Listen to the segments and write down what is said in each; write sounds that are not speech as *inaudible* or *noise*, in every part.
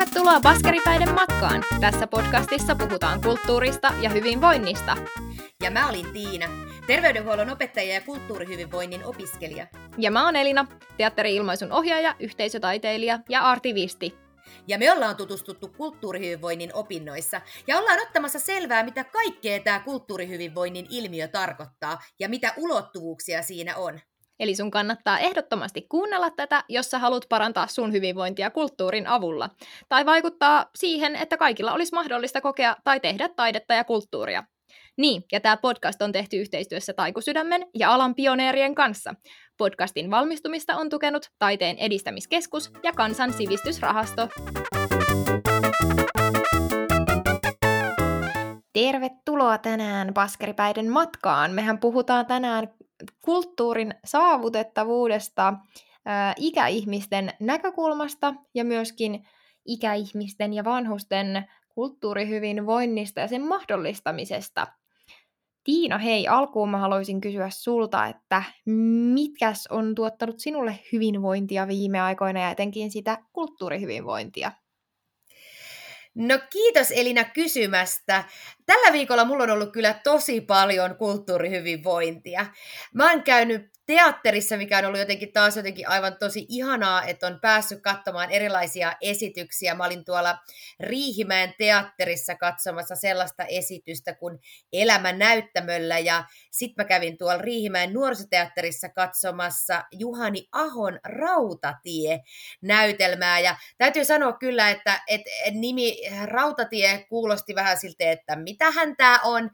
Tervetuloa Baskeripäiden matkaan! Tässä podcastissa puhutaan kulttuurista ja hyvinvoinnista. Ja mä olin Tiina, terveydenhuollon opettaja ja kulttuurihyvinvoinnin opiskelija. Ja mä oon Elina, teatteri-ilmaisun ohjaaja, yhteisötaiteilija ja artivisti. Ja me ollaan tutustuttu kulttuurihyvinvoinnin opinnoissa ja ollaan ottamassa selvää, mitä kaikkea tämä kulttuurihyvinvoinnin ilmiö tarkoittaa ja mitä ulottuvuuksia siinä on. Eli sun kannattaa ehdottomasti kuunnella tätä, jos sä haluat parantaa sun hyvinvointia kulttuurin avulla. Tai vaikuttaa siihen, että kaikilla olisi mahdollista kokea tai tehdä taidetta ja kulttuuria. Niin, ja tämä podcast on tehty yhteistyössä Taikusydämen ja alan pioneerien kanssa. Podcastin valmistumista on tukenut Taiteen edistämiskeskus ja Kansan sivistysrahasto. Tervetuloa tänään Baskeripäiden matkaan. Mehän puhutaan tänään kulttuurin saavutettavuudesta ikäihmisten näkökulmasta ja myöskin ikäihmisten ja vanhusten kulttuurihyvinvoinnista ja sen mahdollistamisesta. Tiina, hei, alkuun mä haluaisin kysyä sulta, että mitkäs on tuottanut sinulle hyvinvointia viime aikoina ja etenkin sitä kulttuurihyvinvointia? No kiitos Elina kysymästä. Tällä viikolla mulla on ollut kyllä tosi paljon kulttuurihyvinvointia. Mä oon käynyt teatterissa, mikä on ollut jotenkin taas jotenkin aivan tosi ihanaa, että on päässyt katsomaan erilaisia esityksiä. Mä olin tuolla Riihimäen teatterissa katsomassa sellaista esitystä kuin Elämä näyttämöllä ja sitten mä kävin tuolla Riihimäen nuorisoteatterissa katsomassa Juhani Ahon Rautatie-näytelmää ja täytyy sanoa kyllä, että, että nimi Rautatie kuulosti vähän siltä, että mitähän tämä on,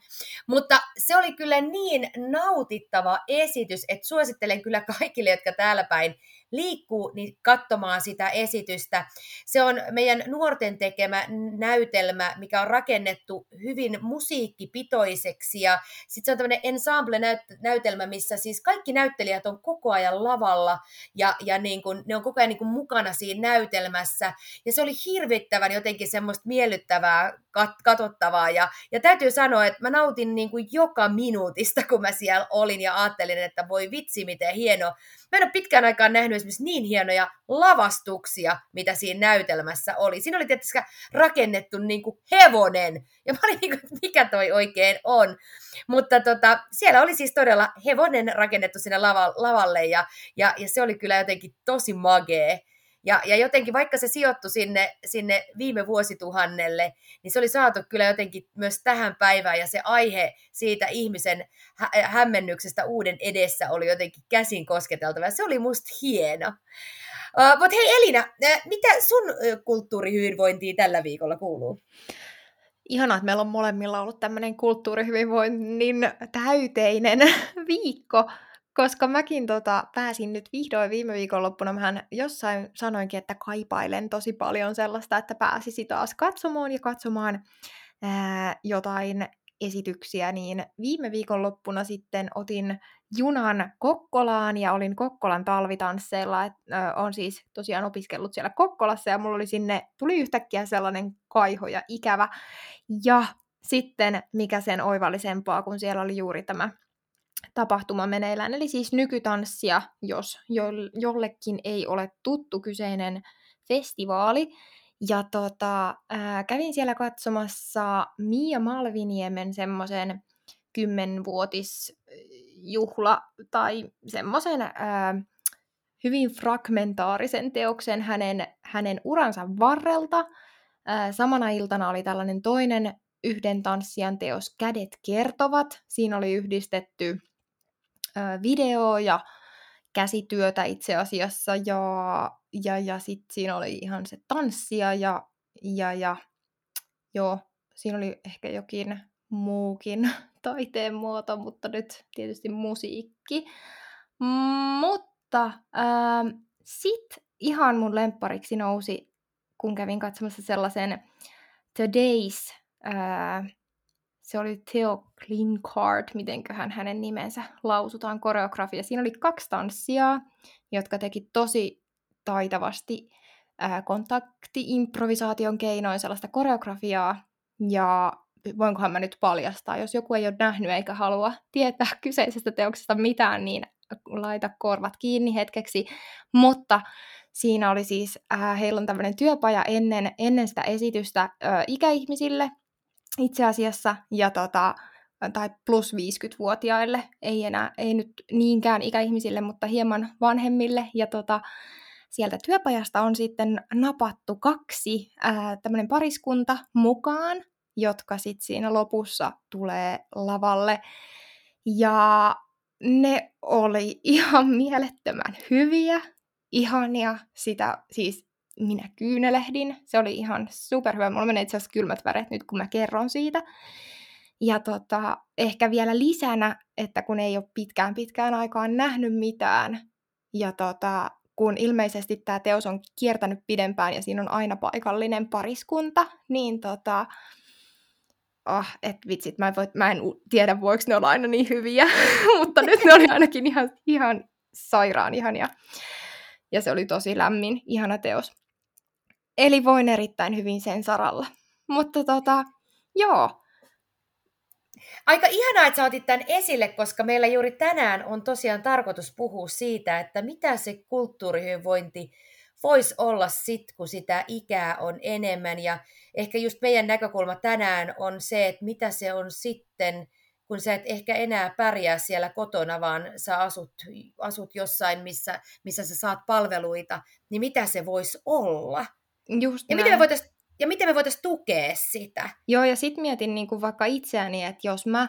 mutta se oli kyllä niin nautittava esitys, että suosittelen kyllä kaikille, jotka täällä päin liikkuu, niin katsomaan sitä esitystä. Se on meidän nuorten tekemä näytelmä, mikä on rakennettu hyvin musiikkipitoiseksi ja sitten se on tämmöinen ensemble-näytelmä, missä siis kaikki näyttelijät on koko ajan lavalla ja, ja niin kun, ne on koko ajan niin kun mukana siinä näytelmässä ja se oli hirvittävän jotenkin semmoista miellyttävää kat- katsottavaa ja, ja täytyy sanoa, että mä nautin niin kuin joka minuutista, kun mä siellä olin ja ajattelin, että voi vitsi miten hieno. Mä en ole pitkään aikaan nähnyt esimerkiksi niin hienoja lavastuksia, mitä siinä näytelmässä oli. Siinä oli tietysti rakennettu niin kuin hevonen. Ja mä olin niin kuin, mikä toi oikein on. Mutta tota, siellä oli siis todella hevonen rakennettu sinne lavalle ja, ja, ja se oli kyllä jotenkin tosi magee. Ja, ja jotenkin vaikka se sijoittui sinne, sinne viime vuosituhannelle, niin se oli saatu kyllä jotenkin myös tähän päivään ja se aihe siitä ihmisen hä- hämmennyksestä uuden edessä oli jotenkin käsin kosketeltava. Se oli musta hieno. Uh, Mutta hei Elina, mitä sun uh, kulttuurihyvinvointiin tällä viikolla kuuluu? Ihanaa, että meillä on molemmilla ollut tämmöinen kulttuurihyvinvoinnin täyteinen *laughs* viikko koska mäkin tota, pääsin nyt vihdoin viime viikonloppuna, mähän jossain sanoinkin, että kaipailen tosi paljon sellaista, että pääsisi taas katsomaan ja katsomaan ää, jotain esityksiä, niin viime viikonloppuna sitten otin junan Kokkolaan ja olin Kokkolan talvitansseilla, että on siis tosiaan opiskellut siellä Kokkolassa ja mulla oli sinne, tuli yhtäkkiä sellainen kaiho ja ikävä. Ja sitten mikä sen oivallisempaa, kun siellä oli juuri tämä tapahtuma meneillään, eli siis nykytanssia, jos jollekin ei ole tuttu kyseinen festivaali. Ja tota, ää, kävin siellä katsomassa Mia Malviniemen semmoisen kymmenvuotisjuhla tai semmoisen hyvin fragmentaarisen teoksen hänen, hänen uransa varrelta. Ää, samana iltana oli tällainen toinen yhden tanssijan teos Kädet kertovat. Siinä oli yhdistetty video ja käsityötä itse asiassa ja, ja, ja sitten siinä oli ihan se tanssia ja, ja, ja joo, siinä oli ehkä jokin muukin *laughs* taiteen muoto, mutta nyt tietysti musiikki. Mutta äh, sitten ihan mun lemppariksi nousi, kun kävin katsomassa sellaisen Today's se oli Theo Klinkard, mitenköhän hänen nimensä lausutaan, koreografia. Siinä oli kaksi tanssia, jotka teki tosi taitavasti ää, kontakti-improvisaation keinoin sellaista koreografiaa, ja voinkohan mä nyt paljastaa, jos joku ei ole nähnyt eikä halua tietää kyseisestä teoksesta mitään, niin laita korvat kiinni hetkeksi, mutta Siinä oli siis, äh, heillä on tämmöinen työpaja ennen, ennen sitä esitystä äh, ikäihmisille itse asiassa, ja tota, tai plus 50-vuotiaille, ei enää, ei nyt niinkään ikäihmisille, mutta hieman vanhemmille, ja tota, sieltä työpajasta on sitten napattu kaksi tämmöinen pariskunta mukaan, jotka sitten siinä lopussa tulee lavalle. Ja ne oli *laughs* ihan mielettömän hyviä, ihania, sitä siis minä kyynelehdin. Se oli ihan superhyvä. Mulla menee itse asiassa kylmät väret nyt, kun mä kerron siitä. Ja tota, ehkä vielä lisänä, että kun ei ole pitkään pitkään aikaan nähnyt mitään, ja tota, kun ilmeisesti tämä teos on kiertänyt pidempään ja siinä on aina paikallinen pariskunta, niin tota, oh, et vitsit, mä en, voi, mä en tiedä voiko ne olla aina niin hyviä, *laughs* mutta nyt ne oli ainakin ihan, ihan sairaan ihania. Ja se oli tosi lämmin, ihana teos. Eli voin erittäin hyvin sen saralla. Mutta tota, joo, Aika ihanaa, että sä otit tämän esille, koska meillä juuri tänään on tosiaan tarkoitus puhua siitä, että mitä se kulttuurihyvinvointi voisi olla sit, kun sitä ikää on enemmän. Ja ehkä just meidän näkökulma tänään on se, että mitä se on sitten, kun sä et ehkä enää pärjää siellä kotona, vaan sä asut, asut jossain, missä, missä sä saat palveluita, niin mitä se voisi olla? Just ja näin. miten me voitaisiin ja miten me voitaisiin tukea sitä. Joo, ja sitten mietin niin kuin vaikka itseäni, että jos mä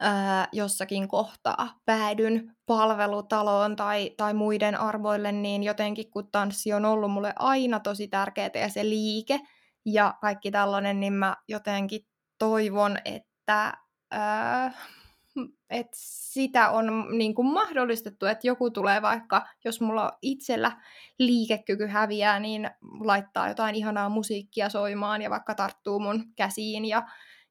ää, jossakin kohtaa päädyn palvelutaloon tai, tai muiden arvoille, niin jotenkin kun tanssi on ollut mulle aina tosi tärkeää ja se liike ja kaikki tällainen, niin mä jotenkin toivon, että ää, et sitä on niin kuin mahdollistettu, että joku tulee vaikka, jos mulla itsellä liikekyky häviää, niin laittaa jotain ihanaa musiikkia soimaan ja vaikka tarttuu mun käsiin ja,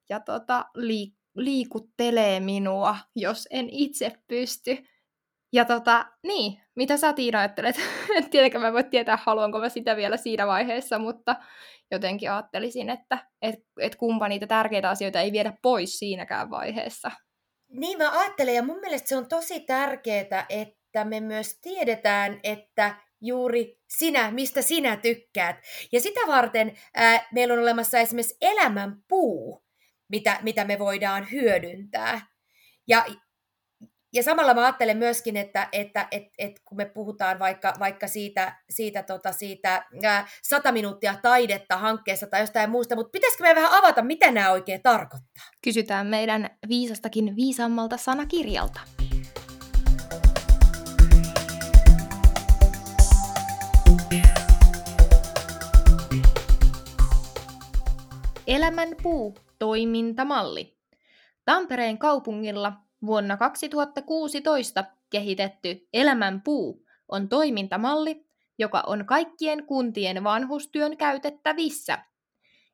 ja tota, liik- liikuttelee minua, jos en itse pysty. Ja tota, niin, mitä sä Tiina ajattelet? *laughs* en tietenkään mä voi tietää, haluanko mä sitä vielä siinä vaiheessa, mutta jotenkin ajattelisin, että et, et kumpa niitä tärkeitä asioita ei viedä pois siinäkään vaiheessa. Niin mä ajattelen, ja mun mielestä se on tosi tärkeää, että me myös tiedetään, että juuri sinä, mistä sinä tykkäät. Ja sitä varten ää, meillä on olemassa esimerkiksi elämän puu, mitä, mitä me voidaan hyödyntää. Ja ja samalla mä ajattelen myöskin, että, että et, et kun me puhutaan vaikka, vaikka siitä, siitä, tota, siitä ää, 100 minuuttia taidetta hankkeessa tai jostain muusta, mutta pitäisikö me vähän avata, mitä nämä oikein tarkoittaa? Kysytään meidän viisastakin viisaammalta sanakirjalta. Elämän puu, toimintamalli. Tampereen kaupungilla Vuonna 2016 kehitetty Elämän puu on toimintamalli, joka on kaikkien kuntien vanhustyön käytettävissä.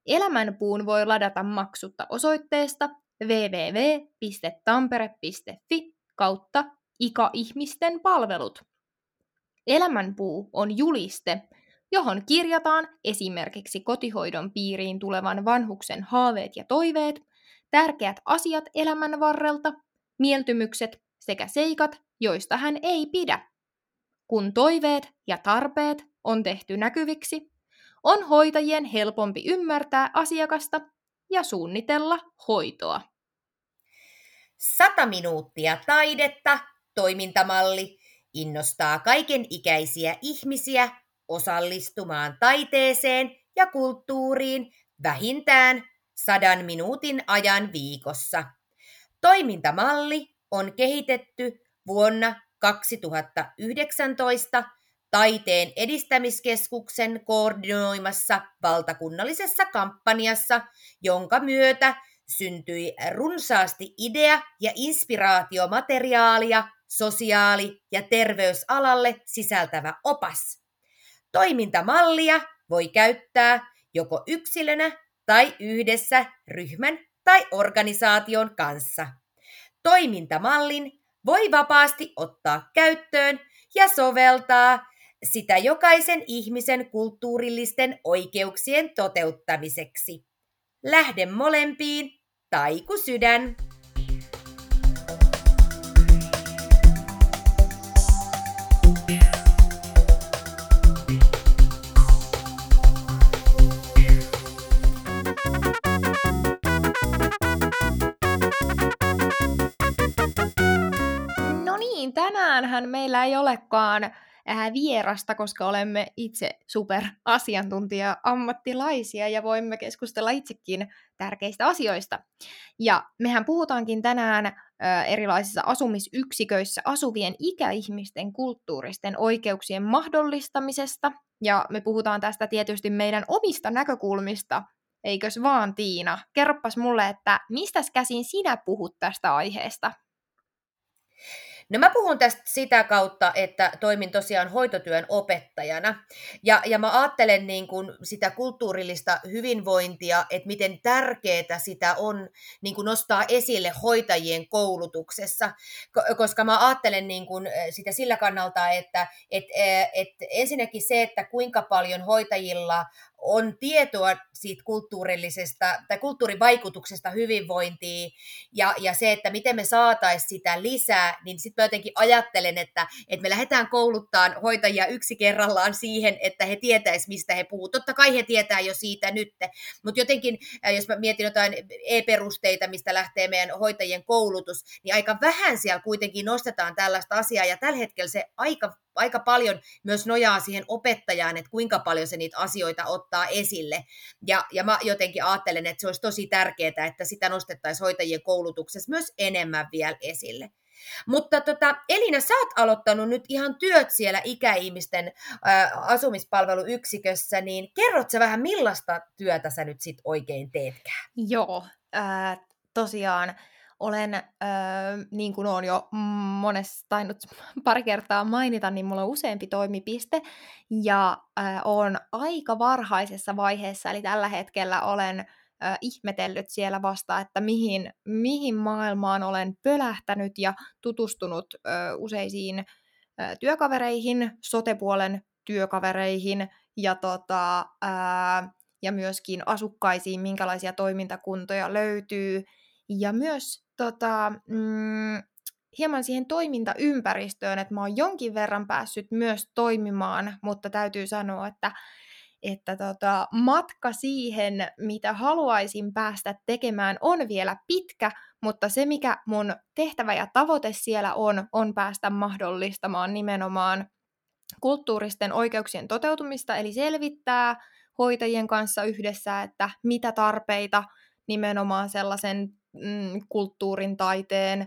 Elämän puun voi ladata maksutta osoitteesta www.tampere.fi kautta ikäihmisten palvelut. Elämänpuu on juliste, johon kirjataan esimerkiksi kotihoidon piiriin tulevan vanhuksen haaveet ja toiveet, tärkeät asiat elämän varrelta mieltymykset sekä seikat, joista hän ei pidä. Kun toiveet ja tarpeet on tehty näkyviksi, on hoitajien helpompi ymmärtää asiakasta ja suunnitella hoitoa. 100 minuuttia taidetta, toimintamalli, innostaa kaiken ikäisiä ihmisiä osallistumaan taiteeseen ja kulttuuriin vähintään sadan minuutin ajan viikossa – Toimintamalli on kehitetty vuonna 2019 Taiteen edistämiskeskuksen koordinoimassa valtakunnallisessa kampanjassa, jonka myötä syntyi runsaasti idea- ja inspiraatiomateriaalia sosiaali- ja terveysalalle sisältävä opas. Toimintamallia voi käyttää joko yksilönä tai yhdessä ryhmän tai organisaation kanssa. Toimintamallin voi vapaasti ottaa käyttöön ja soveltaa sitä jokaisen ihmisen kulttuurillisten oikeuksien toteuttamiseksi. Lähde molempiin, taiku sydän. Meillä ei olekaan äh, vierasta, koska olemme itse superasiantuntija-ammattilaisia ja voimme keskustella itsekin tärkeistä asioista. Ja mehän puhutaankin tänään äh, erilaisissa asumisyksiköissä asuvien ikäihmisten kulttuuristen oikeuksien mahdollistamisesta, ja me puhutaan tästä tietysti meidän omista näkökulmista, eikös vaan Tiina? Kerropas mulle, että mistä käsin sinä puhut tästä aiheesta? No mä puhun tästä sitä kautta, että toimin tosiaan hoitotyön opettajana. Ja, ja mä ajattelen niin kuin sitä kulttuurillista hyvinvointia, että miten tärkeää sitä on niin kuin nostaa esille hoitajien koulutuksessa. Koska mä ajattelen niin kuin sitä sillä kannalta, että et, et ensinnäkin se, että kuinka paljon hoitajilla on tietoa siitä kulttuurillisesta tai kulttuurivaikutuksesta hyvinvointiin ja, ja se, että miten me saataisiin sitä lisää, niin sitten mä jotenkin ajattelen, että, että me lähdetään kouluttaan hoitajia yksi kerrallaan siihen, että he tietäisivät, mistä he puhuvat. Totta kai he tietää jo siitä nyt, mutta jotenkin, äh, jos mä mietin jotain e-perusteita, mistä lähtee meidän hoitajien koulutus, niin aika vähän siellä kuitenkin nostetaan tällaista asiaa, ja tällä hetkellä se aika aika paljon myös nojaa siihen opettajaan, että kuinka paljon se niitä asioita ottaa esille. Ja, ja mä jotenkin ajattelen, että se olisi tosi tärkeää, että sitä nostettaisiin hoitajien koulutuksessa myös enemmän vielä esille. Mutta tota, Elina, sä oot aloittanut nyt ihan työt siellä ikäihmisten ä, asumispalveluyksikössä, niin kerrot sä vähän millaista työtä sä nyt sit oikein teetkään? Joo, äh, tosiaan olen, äh, niin kuin olen jo monesti tainnut pari kertaa mainita, niin mulla on useampi toimipiste, ja äh, olen aika varhaisessa vaiheessa, eli tällä hetkellä olen äh, ihmetellyt siellä vasta, että mihin, mihin maailmaan olen pölähtänyt ja tutustunut äh, useisiin äh, työkavereihin, sotepuolen työkavereihin, ja, tota, äh, ja myöskin asukkaisiin, minkälaisia toimintakuntoja löytyy, ja myös tota, mm, hieman siihen toimintaympäristöön, että mä oon jonkin verran päässyt myös toimimaan, mutta täytyy sanoa, että, että tota, matka siihen, mitä haluaisin päästä tekemään, on vielä pitkä, mutta se, mikä mun tehtävä ja tavoite siellä on, on päästä mahdollistamaan nimenomaan kulttuuristen oikeuksien toteutumista, eli selvittää hoitajien kanssa yhdessä, että mitä tarpeita nimenomaan sellaisen mm, kulttuurin, taiteen,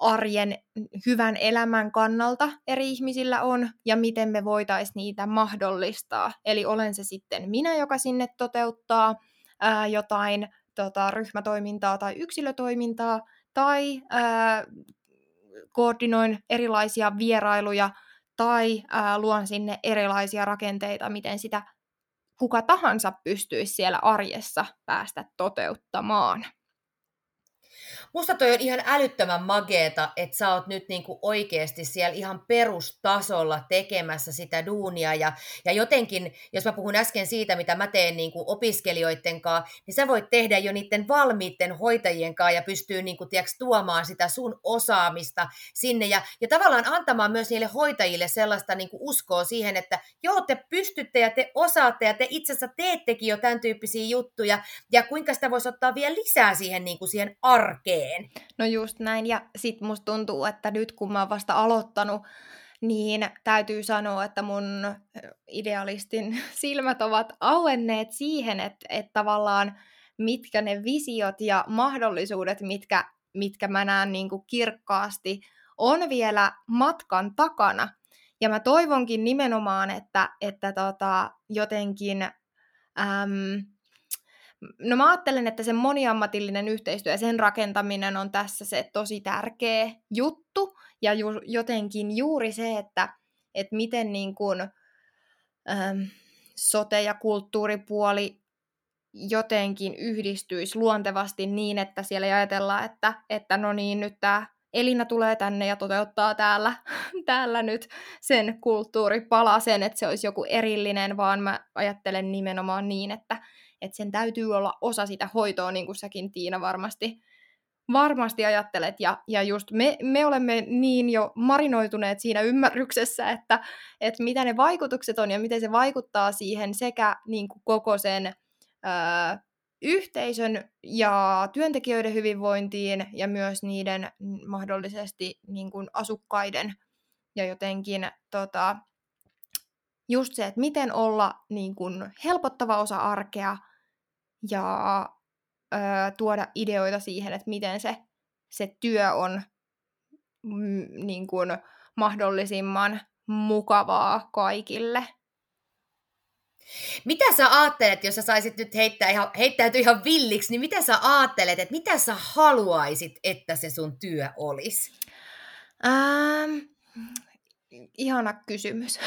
arjen, hyvän elämän kannalta eri ihmisillä on ja miten me voitaisiin niitä mahdollistaa. Eli olen se sitten minä, joka sinne toteuttaa ää, jotain tota, ryhmätoimintaa tai yksilötoimintaa tai ää, koordinoin erilaisia vierailuja tai ää, luon sinne erilaisia rakenteita, miten sitä kuka tahansa pystyisi siellä arjessa päästä toteuttamaan. Musta toi on ihan älyttömän mageeta, että sä oot nyt niinku oikeasti siellä ihan perustasolla tekemässä sitä duunia. Ja, ja jotenkin, jos mä puhun äsken siitä, mitä mä teen niinku opiskelijoiden kanssa, niin sä voit tehdä jo niiden valmiitten hoitajien kanssa ja pystyy niinku, tiiäks, tuomaan sitä sun osaamista sinne. Ja, ja tavallaan antamaan myös niille hoitajille sellaista niinku uskoa siihen, että joo, te pystytte ja te osaatte ja te itse asiassa teettekin jo tämän tyyppisiä juttuja. Ja kuinka sitä voisi ottaa vielä lisää siihen, niinku, siihen arkeen teen. No just näin, ja sit musta tuntuu, että nyt kun mä oon vasta aloittanut, niin täytyy sanoa, että mun idealistin *laughs* silmät ovat auenneet siihen, että, että tavallaan mitkä ne visiot ja mahdollisuudet, mitkä, mitkä mä näen niin kuin kirkkaasti, on vielä matkan takana. Ja mä toivonkin nimenomaan, että, että tota, jotenkin äm, No mä ajattelen, että se moniammatillinen yhteistyö ja sen rakentaminen on tässä se tosi tärkeä juttu. Ja ju- jotenkin juuri se, että, että miten niin kuin, ähm, sote- ja kulttuuripuoli jotenkin yhdistyisi luontevasti niin, että siellä ajatellaan, että, että no niin, nyt tämä Elina tulee tänne ja toteuttaa täällä, *laughs* täällä nyt sen kulttuuripalasen, että se olisi joku erillinen, vaan mä ajattelen nimenomaan niin, että, että sen täytyy olla osa sitä hoitoa, niin kuin säkin Tiina varmasti, varmasti ajattelet. Ja, ja just me, me olemme niin jo marinoituneet siinä ymmärryksessä, että, että mitä ne vaikutukset on ja miten se vaikuttaa siihen sekä niin kuin koko sen ää, yhteisön ja työntekijöiden hyvinvointiin ja myös niiden mahdollisesti niin kuin asukkaiden ja jotenkin tota, just se, että miten olla niin kuin helpottava osa arkea ja ö, tuoda ideoita siihen, että miten se, se työ on mm, niin kuin mahdollisimman mukavaa kaikille. Mitä sä ajattelet, jos sä saisit nyt heittää ihan, heittäytyä ihan villiksi, niin mitä sä ajattelet, että mitä sä haluaisit, että se sun työ olisi? Ähm, ihana kysymys. *laughs*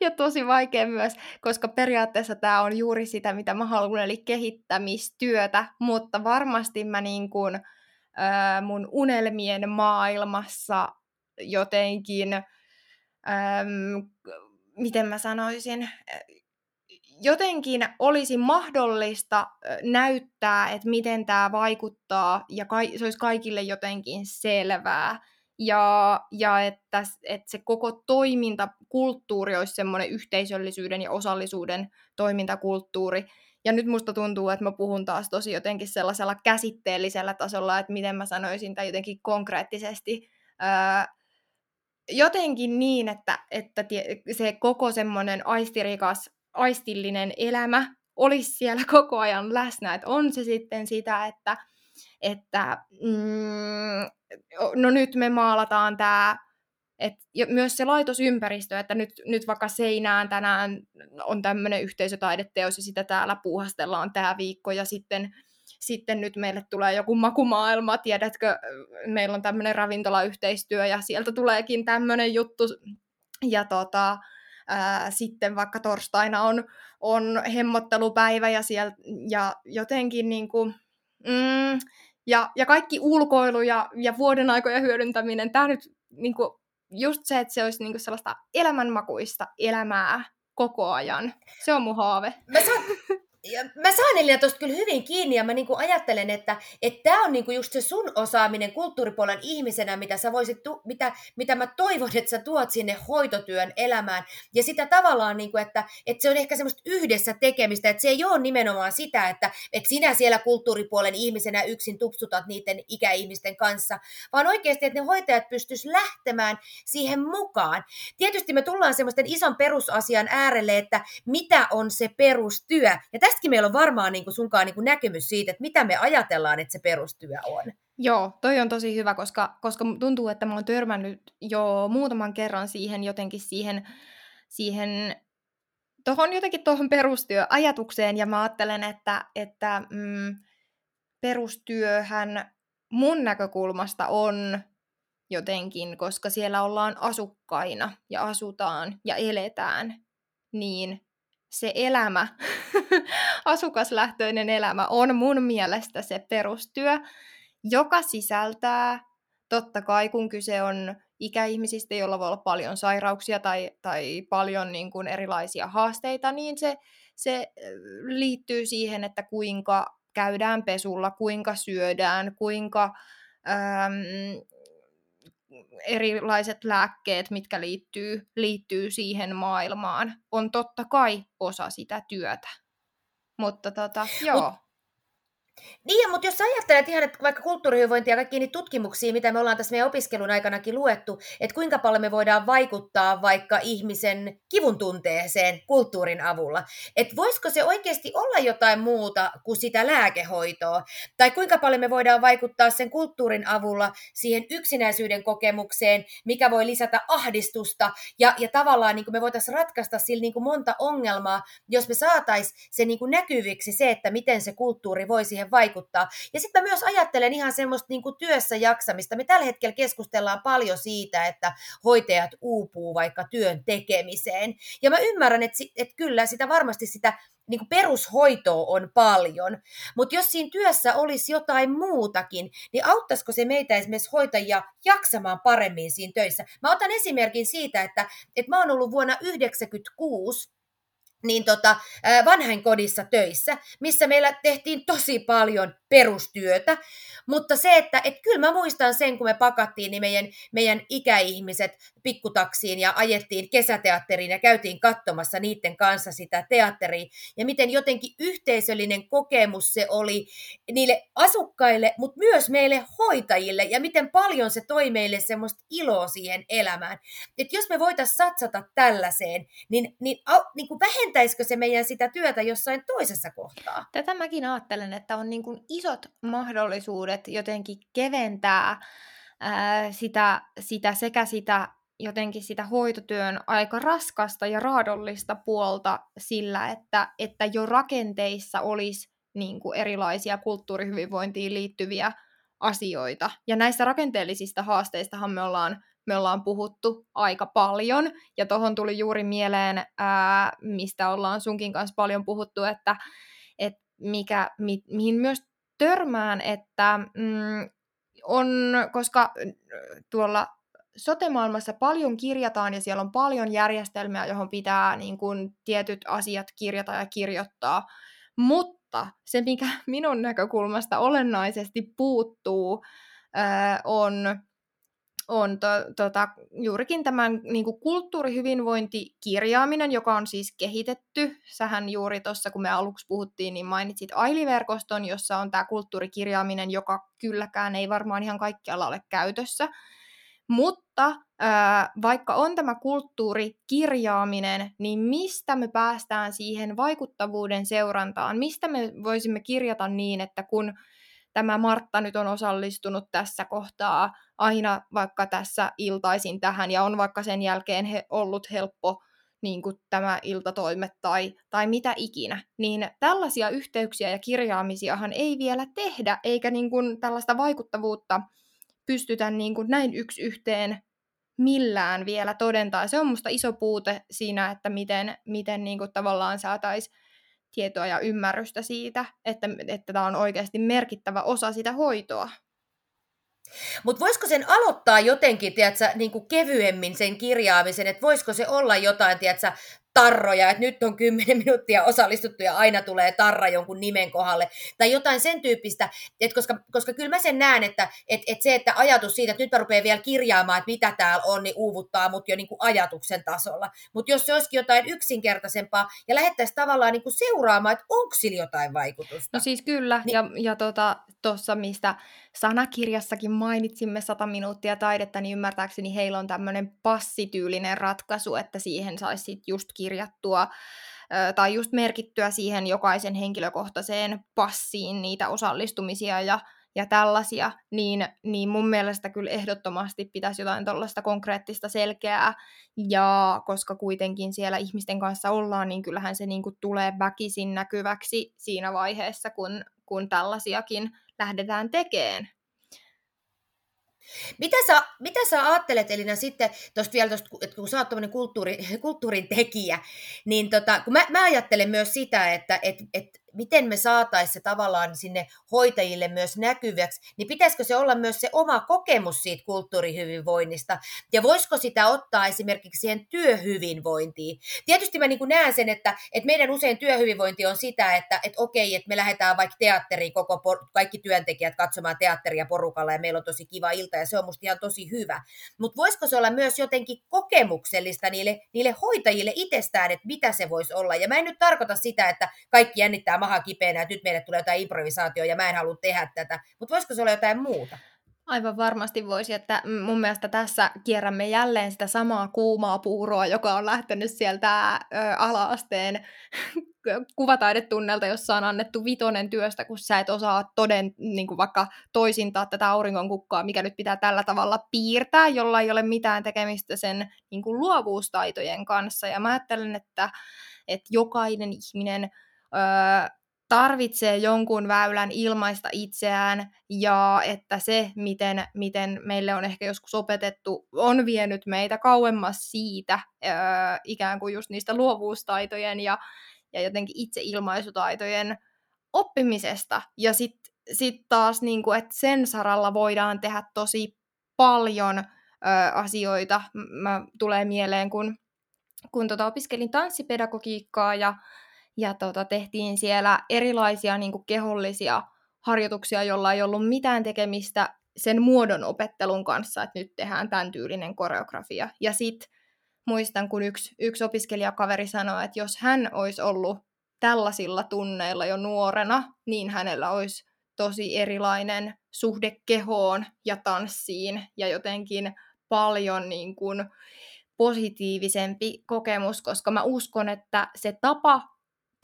ja tosi vaikea myös, koska periaatteessa tämä on juuri sitä, mitä mä haluan, eli kehittämistyötä, mutta varmasti mä niin kuin, äh, mun unelmien maailmassa jotenkin, ähm, miten mä sanoisin, jotenkin olisi mahdollista näyttää, että miten tämä vaikuttaa, ja ka- se olisi kaikille jotenkin selvää ja, ja että, että se koko toimintakulttuuri olisi semmoinen yhteisöllisyyden ja osallisuuden toimintakulttuuri. Ja nyt musta tuntuu, että mä puhun taas tosi jotenkin sellaisella käsitteellisellä tasolla, että miten mä sanoisin tai jotenkin konkreettisesti. Ää, jotenkin niin, että, että se koko semmoinen aistirikas, aistillinen elämä olisi siellä koko ajan läsnä. Että on se sitten sitä, että, että mm, no nyt me maalataan tämä, et, myös se laitosympäristö, että nyt, nyt vaikka seinään tänään on tämmöinen yhteisötaideteos ja sitä täällä puuhastellaan tämä viikko ja sitten, sitten nyt meille tulee joku makumaailma, tiedätkö, meillä on tämmöinen ravintolayhteistyö ja sieltä tuleekin tämmöinen juttu. Ja tota, ää, sitten vaikka torstaina on, on hemmottelupäivä ja, sieltä, ja jotenkin niin kuin, mm, ja, ja kaikki ulkoilu ja, ja vuoden aikojen hyödyntäminen, tämä nyt niin kuin, just se, että se olisi niin kuin sellaista elämänmakuista elämää koko ajan. Se on mun haave. Mä saan, ja mä saan Elina tuosta kyllä hyvin kiinni ja mä niinku ajattelen, että tämä on niinku just se sun osaaminen kulttuuripuolen ihmisenä, mitä, sä voisit tu- mitä, mitä mä toivon, että sä tuot sinne hoitotyön elämään. Ja sitä tavallaan, niinku, että, että se on ehkä semmoista yhdessä tekemistä, että se ei ole nimenomaan sitä, että, että sinä siellä kulttuuripuolen ihmisenä yksin tupsutat niiden ikäihmisten kanssa, vaan oikeasti, että ne hoitajat pystyis lähtemään siihen mukaan. Tietysti me tullaan semmoisten ison perusasian äärelle, että mitä on se perustyö. Ja tässä tästäkin meillä on varmaan niin kuin sunkaan niin kuin näkemys siitä, että mitä me ajatellaan, että se perustyö on. Joo, toi on tosi hyvä, koska, koska tuntuu, että mä oon törmännyt jo muutaman kerran siihen jotenkin siihen, siihen tohon jotenkin tuohon perustyöajatukseen, ja mä ajattelen, että, että mm, perustyöhän mun näkökulmasta on jotenkin, koska siellä ollaan asukkaina ja asutaan ja eletään, niin se elämä, *laughs* asukaslähtöinen elämä on mun mielestä se perustyö, joka sisältää, totta kai kun kyse on ikäihmisistä, joilla voi olla paljon sairauksia tai, tai paljon niin kuin erilaisia haasteita, niin se, se liittyy siihen, että kuinka käydään pesulla, kuinka syödään, kuinka äm, erilaiset lääkkeet, mitkä liittyy, liittyy siihen maailmaan, on totta kai osa sitä työtä. Mutta tota, joo. Mut, niin, mutta jos ajattelet ihan, että vaikka kulttuurihyvinvointia ja kaikki niitä tutkimuksia, mitä me ollaan tässä meidän opiskelun aikanakin luettu, että kuinka paljon me voidaan vaikuttaa vaikka ihmisen kivun tunteeseen kulttuurin avulla. Että voisiko se oikeasti olla jotain muuta kuin sitä lääkehoitoa? Tai kuinka paljon me voidaan vaikuttaa sen kulttuurin avulla siihen yksinäisyyden kokemukseen, mikä voi lisätä ahdistusta ja, ja tavallaan niin kuin me voitaisiin ratkaista sillä niin kuin monta ongelmaa, jos me saataisiin se niin kuin näkyviksi se, että miten se kulttuuri voi siihen siihen vaikuttaa. Ja sitten mä myös ajattelen ihan semmoista niin kuin työssä jaksamista. Me tällä hetkellä keskustellaan paljon siitä, että hoitajat uupuu vaikka työn tekemiseen. Ja mä ymmärrän, että, että kyllä sitä varmasti sitä niin kuin perushoitoa on paljon, mutta jos siinä työssä olisi jotain muutakin, niin auttaisiko se meitä esimerkiksi hoitajia jaksamaan paremmin siinä töissä? Mä otan esimerkin siitä, että, että mä oon ollut vuonna 1996 niin tota, vanhainkodissa töissä, missä meillä tehtiin tosi paljon perustyötä. Mutta se, että et kyllä mä muistan sen, kun me pakattiin niin meidän, meidän ikäihmiset pikkutaksiin ja ajettiin kesäteatteriin ja käytiin katsomassa niiden kanssa sitä teatteria. Ja miten jotenkin yhteisöllinen kokemus se oli niille asukkaille, mutta myös meille hoitajille. Ja miten paljon se toi meille semmoista iloa siihen elämään. Että jos me voitaisiin satsata tällaiseen, niin, niin, niin kuin vähentäisikö se meidän sitä työtä jossain toisessa kohtaa? Tätä mäkin ajattelen, että on niin kuin isot mahdollisuudet jotenkin keventää ää, sitä, sitä sekä sitä jotenkin sitä hoitotyön aika raskasta ja raadollista puolta sillä, että, että jo rakenteissa olisi niin kuin erilaisia kulttuurihyvinvointiin liittyviä asioita. Ja näistä rakenteellisista haasteistahan me ollaan, me ollaan puhuttu aika paljon, ja tuohon tuli juuri mieleen, ää, mistä ollaan sunkin kanssa paljon puhuttu, että, että mikä, mi, mihin myös törmään, että mm, on, koska tuolla sote-maailmassa paljon kirjataan ja siellä on paljon järjestelmiä, johon pitää niin kuin, tietyt asiat kirjata ja kirjoittaa, mutta se, mikä *laughs* minun näkökulmasta olennaisesti puuttuu, on on to, tota, juurikin tämän niin kuin kulttuurihyvinvointikirjaaminen, joka on siis kehitetty. Sähän juuri tuossa, kun me aluksi puhuttiin, niin mainitsit Aili-verkoston, jossa on tämä kulttuurikirjaaminen, joka kylläkään ei varmaan ihan kaikkialla ole käytössä. Mutta ää, vaikka on tämä kulttuurikirjaaminen, niin mistä me päästään siihen vaikuttavuuden seurantaan? Mistä me voisimme kirjata niin, että kun tämä Martta nyt on osallistunut tässä kohtaa aina vaikka tässä iltaisin tähän ja on vaikka sen jälkeen he, ollut helppo niin kuin tämä iltatoimet tai, tai mitä ikinä, niin tällaisia yhteyksiä ja kirjaamisiahan ei vielä tehdä, eikä niin kuin tällaista vaikuttavuutta pystytä niin kuin näin yksi yhteen millään vielä todentaa. Se on musta iso puute siinä, että miten, miten niin kuin tavallaan saataisiin tietoa ja ymmärrystä siitä, että, että tämä on oikeasti merkittävä osa sitä hoitoa. Mutta voisiko sen aloittaa jotenkin, tiedätkö, niin kuin kevyemmin sen kirjaamisen, että voisiko se olla jotain, tiedätkö, tarroja, että nyt on kymmenen minuuttia osallistuttu ja aina tulee tarra jonkun nimen kohdalle, tai jotain sen tyyppistä, että koska, koska kyllä mä sen näen, että et, et se, että ajatus siitä, että nyt mä rupean vielä kirjaamaan, että mitä täällä on, niin uuvuttaa mut jo niin kuin ajatuksen tasolla. Mutta jos se olisikin jotain yksinkertaisempaa ja lähettäisiin tavallaan niin kuin seuraamaan, että onko sillä jotain vaikutusta. No siis kyllä, niin, ja, ja tuossa, tota, mistä sanakirjassakin mainitsimme 100 minuuttia taidetta, niin ymmärtääkseni heillä on tämmöinen passityylinen ratkaisu, että siihen saisi just kirjattua tai just merkittyä siihen jokaisen henkilökohtaiseen passiin niitä osallistumisia ja, ja tällaisia, niin, niin mun mielestä kyllä ehdottomasti pitäisi jotain tuollaista konkreettista selkeää, ja koska kuitenkin siellä ihmisten kanssa ollaan, niin kyllähän se niin kuin tulee väkisin näkyväksi siinä vaiheessa, kun, kun tällaisiakin lähdetään tekemään. Mitä sä, mitä sä ajattelet Elina sitten, tosta vielä tosta, että kun sä oot kulttuuri, *laughs* kulttuurin tekijä, niin tota, kun mä, mä ajattelen myös sitä, että et, et miten me saataisiin se tavallaan sinne hoitajille myös näkyväksi, niin pitäisikö se olla myös se oma kokemus siitä kulttuurihyvinvoinnista, ja voisiko sitä ottaa esimerkiksi siihen työhyvinvointiin. Tietysti mä niin kuin näen sen, että, että meidän usein työhyvinvointi on sitä, että, että okei, että me lähdetään vaikka teatteriin, koko por- kaikki työntekijät katsomaan teatteria porukalla, ja meillä on tosi kiva ilta, ja se on musta ihan tosi hyvä. Mutta voisiko se olla myös jotenkin kokemuksellista niille, niille hoitajille itsestään, että mitä se voisi olla, ja mä en nyt tarkoita sitä, että kaikki jännittää maha kipeänä, että nyt meille tulee jotain improvisaatio ja mä en halua tehdä tätä. Mutta voisiko se olla jotain muuta? Aivan varmasti voisi, että mun mielestä tässä kierrämme jälleen sitä samaa kuumaa puuroa, joka on lähtenyt sieltä ala-asteen *laughs* kuvataidetunnelta, jossa on annettu vitonen työstä, kun sä et osaa toden, niin kuin vaikka toisintaa tätä auringonkukkaa, mikä nyt pitää tällä tavalla piirtää, jolla ei ole mitään tekemistä sen niin kuin luovuustaitojen kanssa. Ja mä ajattelen, että, että jokainen ihminen tarvitsee jonkun väylän ilmaista itseään ja että se, miten, miten meille on ehkä joskus opetettu, on vienyt meitä kauemmas siitä öö, ikään kuin just niistä luovuustaitojen ja, ja jotenkin itseilmaisutaitojen oppimisesta. Ja sitten sit taas, niin kuin, että sen saralla voidaan tehdä tosi paljon ö, asioita. Mä tulee mieleen, kun, kun tota, opiskelin tanssipedagogiikkaa ja ja tota, tehtiin siellä erilaisia niin kuin kehollisia harjoituksia, jolla ei ollut mitään tekemistä sen muodon opettelun kanssa, että nyt tehdään tämän tyylinen koreografia. Ja sitten muistan, kun yksi, yksi opiskelijakaveri sanoi, että jos hän olisi ollut tällaisilla tunneilla jo nuorena, niin hänellä olisi tosi erilainen suhde kehoon ja tanssiin ja jotenkin paljon niin kuin positiivisempi kokemus, koska mä uskon, että se tapa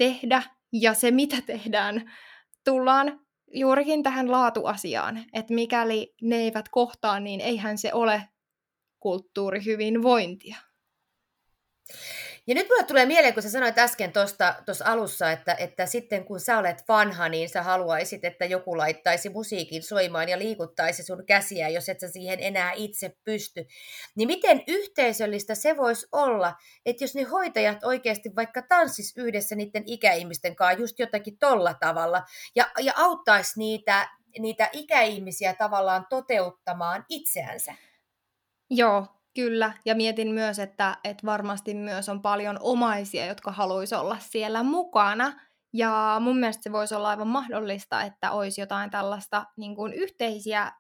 tehdä ja se, mitä tehdään, tullaan juurikin tähän laatuasiaan, että mikäli ne eivät kohtaa, niin eihän se ole kulttuurihyvinvointia. Ja nyt mulle tulee mieleen, kun sä sanoit äsken tuossa alussa, että, että sitten kun sä olet vanha, niin sä haluaisit, että joku laittaisi musiikin soimaan ja liikuttaisi sun käsiä, jos et sä siihen enää itse pysty. Niin miten yhteisöllistä se voisi olla, että jos ne hoitajat oikeasti vaikka tanssis yhdessä niiden ikäihmisten kanssa just jotakin tolla tavalla ja, ja auttaisi niitä, niitä ikäihmisiä tavallaan toteuttamaan itseänsä? Joo, Kyllä, ja mietin myös, että, että varmasti myös on paljon omaisia, jotka haluaisi olla siellä mukana. Ja mun mielestä se voisi olla aivan mahdollista, että olisi jotain tällaista niin kuin yhteisiä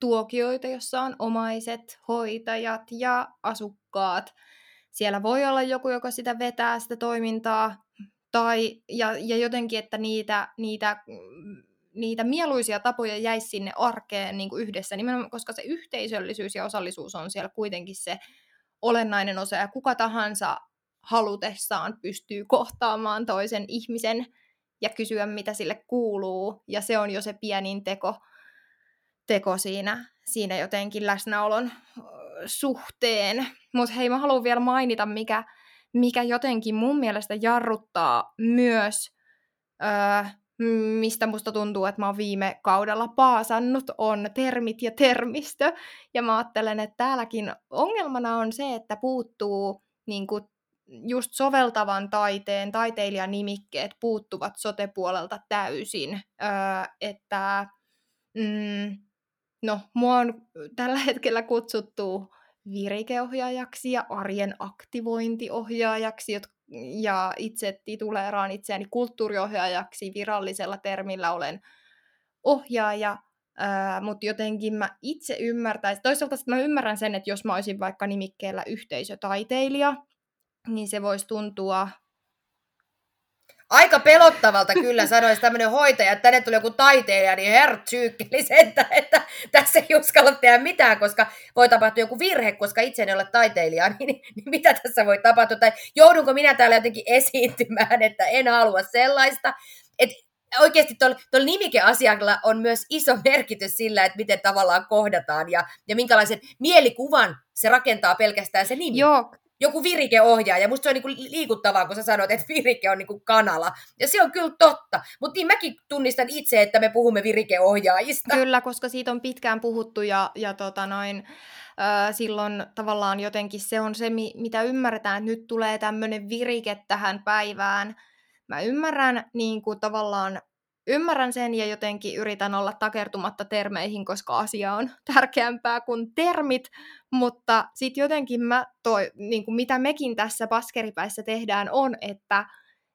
tuokioita, jossa on omaiset, hoitajat ja asukkaat. Siellä voi olla joku, joka sitä vetää, sitä toimintaa, tai, ja, ja jotenkin, että niitä, niitä niitä mieluisia tapoja jäisi sinne arkeen niin kuin yhdessä, nimenomaan koska se yhteisöllisyys ja osallisuus on siellä kuitenkin se olennainen osa, ja kuka tahansa halutessaan pystyy kohtaamaan toisen ihmisen ja kysyä, mitä sille kuuluu, ja se on jo se pienin teko, teko siinä, siinä jotenkin läsnäolon suhteen. Mutta hei, mä haluan vielä mainita, mikä, mikä jotenkin mun mielestä jarruttaa myös öö, mistä musta tuntuu, että mä oon viime kaudella paasannut, on termit ja termistö. Ja mä ajattelen, että täälläkin ongelmana on se, että puuttuu niin kuin, just soveltavan taiteen taiteilijan nimikkeet puuttuvat sotepuolelta täysin. Öö, että mm, no, mua on tällä hetkellä kutsuttu virikeohjaajaksi ja arjen aktivointiohjaajaksi, ja itse tituleeraan itseäni kulttuuriohjaajaksi virallisella termillä olen ohjaaja, mutta jotenkin mä itse ymmärtäisin, toisaalta mä ymmärrän sen, että jos mä olisin vaikka nimikkeellä yhteisötaiteilija, niin se voisi tuntua Aika pelottavalta kyllä sanoisi tämmöinen hoitaja, että tänne tuli joku taiteilija, niin hertsyykkeli että, että tässä ei uskalla tehdä mitään, koska voi tapahtua joku virhe, koska itse en ole taiteilija, niin, *laughs* niin, niin mitä tässä voi tapahtua? Tai joudunko minä täällä jotenkin esiintymään, että en halua sellaista. Et oikeasti tuolla nimikeasialla on myös iso merkitys sillä, että miten tavallaan kohdataan ja, ja minkälaisen mielikuvan se rakentaa pelkästään se nimi. Joo, joku virikeohjaaja. Musta se on niinku liikuttavaa, kun sä sanoit, että virike on niinku kanala. Ja se on kyllä totta. Mutta niin mäkin tunnistan itse, että me puhumme virikeohjaajista. Kyllä, koska siitä on pitkään puhuttu ja, ja tota noin, äh, silloin tavallaan jotenkin se on se, mitä ymmärretään, että nyt tulee tämmöinen virike tähän päivään. Mä ymmärrän niin kuin tavallaan ymmärrän sen ja jotenkin yritän olla takertumatta termeihin, koska asia on *laughs* tärkeämpää kuin termit, mutta sitten jotenkin mä toi, niin kuin mitä mekin tässä paskeripäissä tehdään on, että,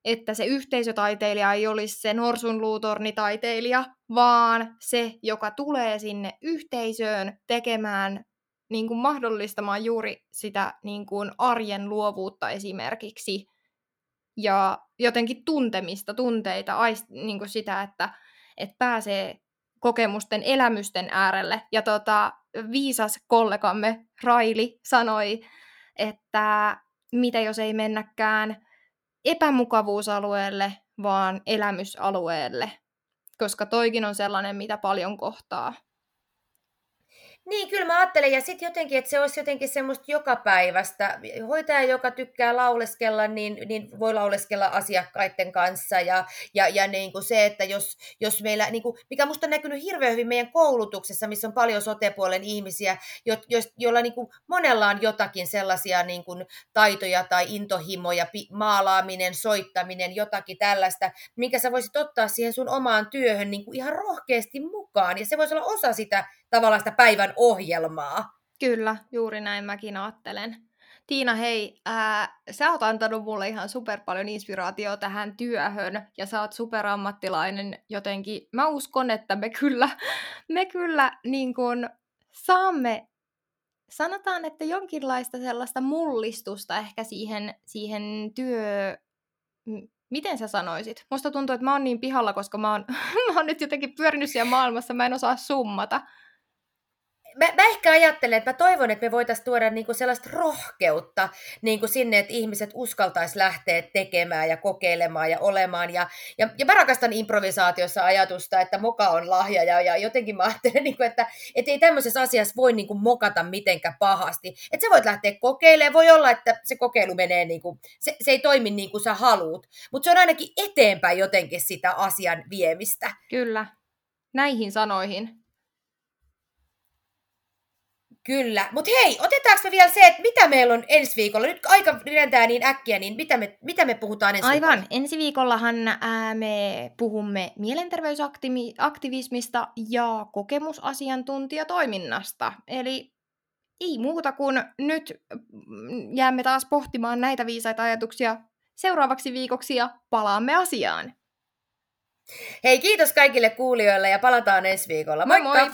että se yhteisötaiteilija ei olisi se norsunluutornitaiteilija, vaan se, joka tulee sinne yhteisöön tekemään niin kuin mahdollistamaan juuri sitä niin kuin arjen luovuutta esimerkiksi ja jotenkin tuntemista, tunteita, aist, niin kuin sitä, että, että pääsee kokemusten, elämysten äärelle. Ja tota, viisas kollegamme Raili sanoi, että mitä jos ei mennäkään epämukavuusalueelle, vaan elämysalueelle, koska toikin on sellainen, mitä paljon kohtaa. Niin, kyllä mä ajattelen, ja sitten jotenkin, että se olisi jotenkin semmoista jokapäiväistä. Hoitaja, joka tykkää lauleskella, niin, niin voi lauleskella asiakkaiden kanssa, ja, ja, ja niin kuin se, että jos, jos meillä, niin kuin, mikä musta on näkynyt hirveän hyvin meidän koulutuksessa, missä on paljon sotepuolen ihmisiä, jo, jo, joilla niin kuin monella on jotakin sellaisia niin kuin taitoja tai intohimoja, maalaaminen, soittaminen, jotakin tällaista, minkä sä voisit ottaa siihen sun omaan työhön niin kuin ihan rohkeasti mukaan, ja se voisi olla osa sitä tavallaan sitä päivän ohjelmaa. Kyllä, juuri näin mäkin ajattelen. Tiina, hei, ää, sä oot antanut mulle ihan super paljon inspiraatiota tähän työhön ja sä oot superammattilainen jotenkin. Mä uskon, että me kyllä, *laughs* me kyllä niin kun, saamme, sanotaan, että jonkinlaista sellaista mullistusta ehkä siihen, siihen työ... Miten sä sanoisit? Musta tuntuu, että mä oon niin pihalla, koska mä oon, *laughs* mä oon nyt jotenkin pyörinyt siellä maailmassa, mä en osaa summata mä, mä ehkä ajattelen, että mä toivon, että me voitaisiin tuoda niinku sellaista rohkeutta niinku sinne, että ihmiset uskaltaisi lähteä tekemään ja kokeilemaan ja olemaan. Ja, ja, ja mä rakastan improvisaatiossa ajatusta, että moka on lahja ja, ja jotenkin mä ajattelen, *laughs* niinku, että et ei tämmöisessä asiassa voi niinku mokata mitenkään pahasti. Että sä voit lähteä kokeilemaan, voi olla, että se kokeilu menee, niinku, se, se ei toimi niin kuin sä haluut, mutta se on ainakin eteenpäin jotenkin sitä asian viemistä. Kyllä, näihin sanoihin Kyllä, mutta hei, otetaanko me vielä se, että mitä meillä on ensi viikolla? Nyt aika lentää niin äkkiä, niin mitä me, mitä me puhutaan ensi Aivan, viikolla? ensi viikollahan ää, me puhumme mielenterveysaktivismista ja kokemusasiantuntijatoiminnasta. Eli ei muuta kuin nyt mm, jäämme taas pohtimaan näitä viisaita ajatuksia seuraavaksi viikoksi ja palaamme asiaan. Hei, kiitos kaikille kuulijoille ja palataan ensi viikolla. Moikka! Moi moi!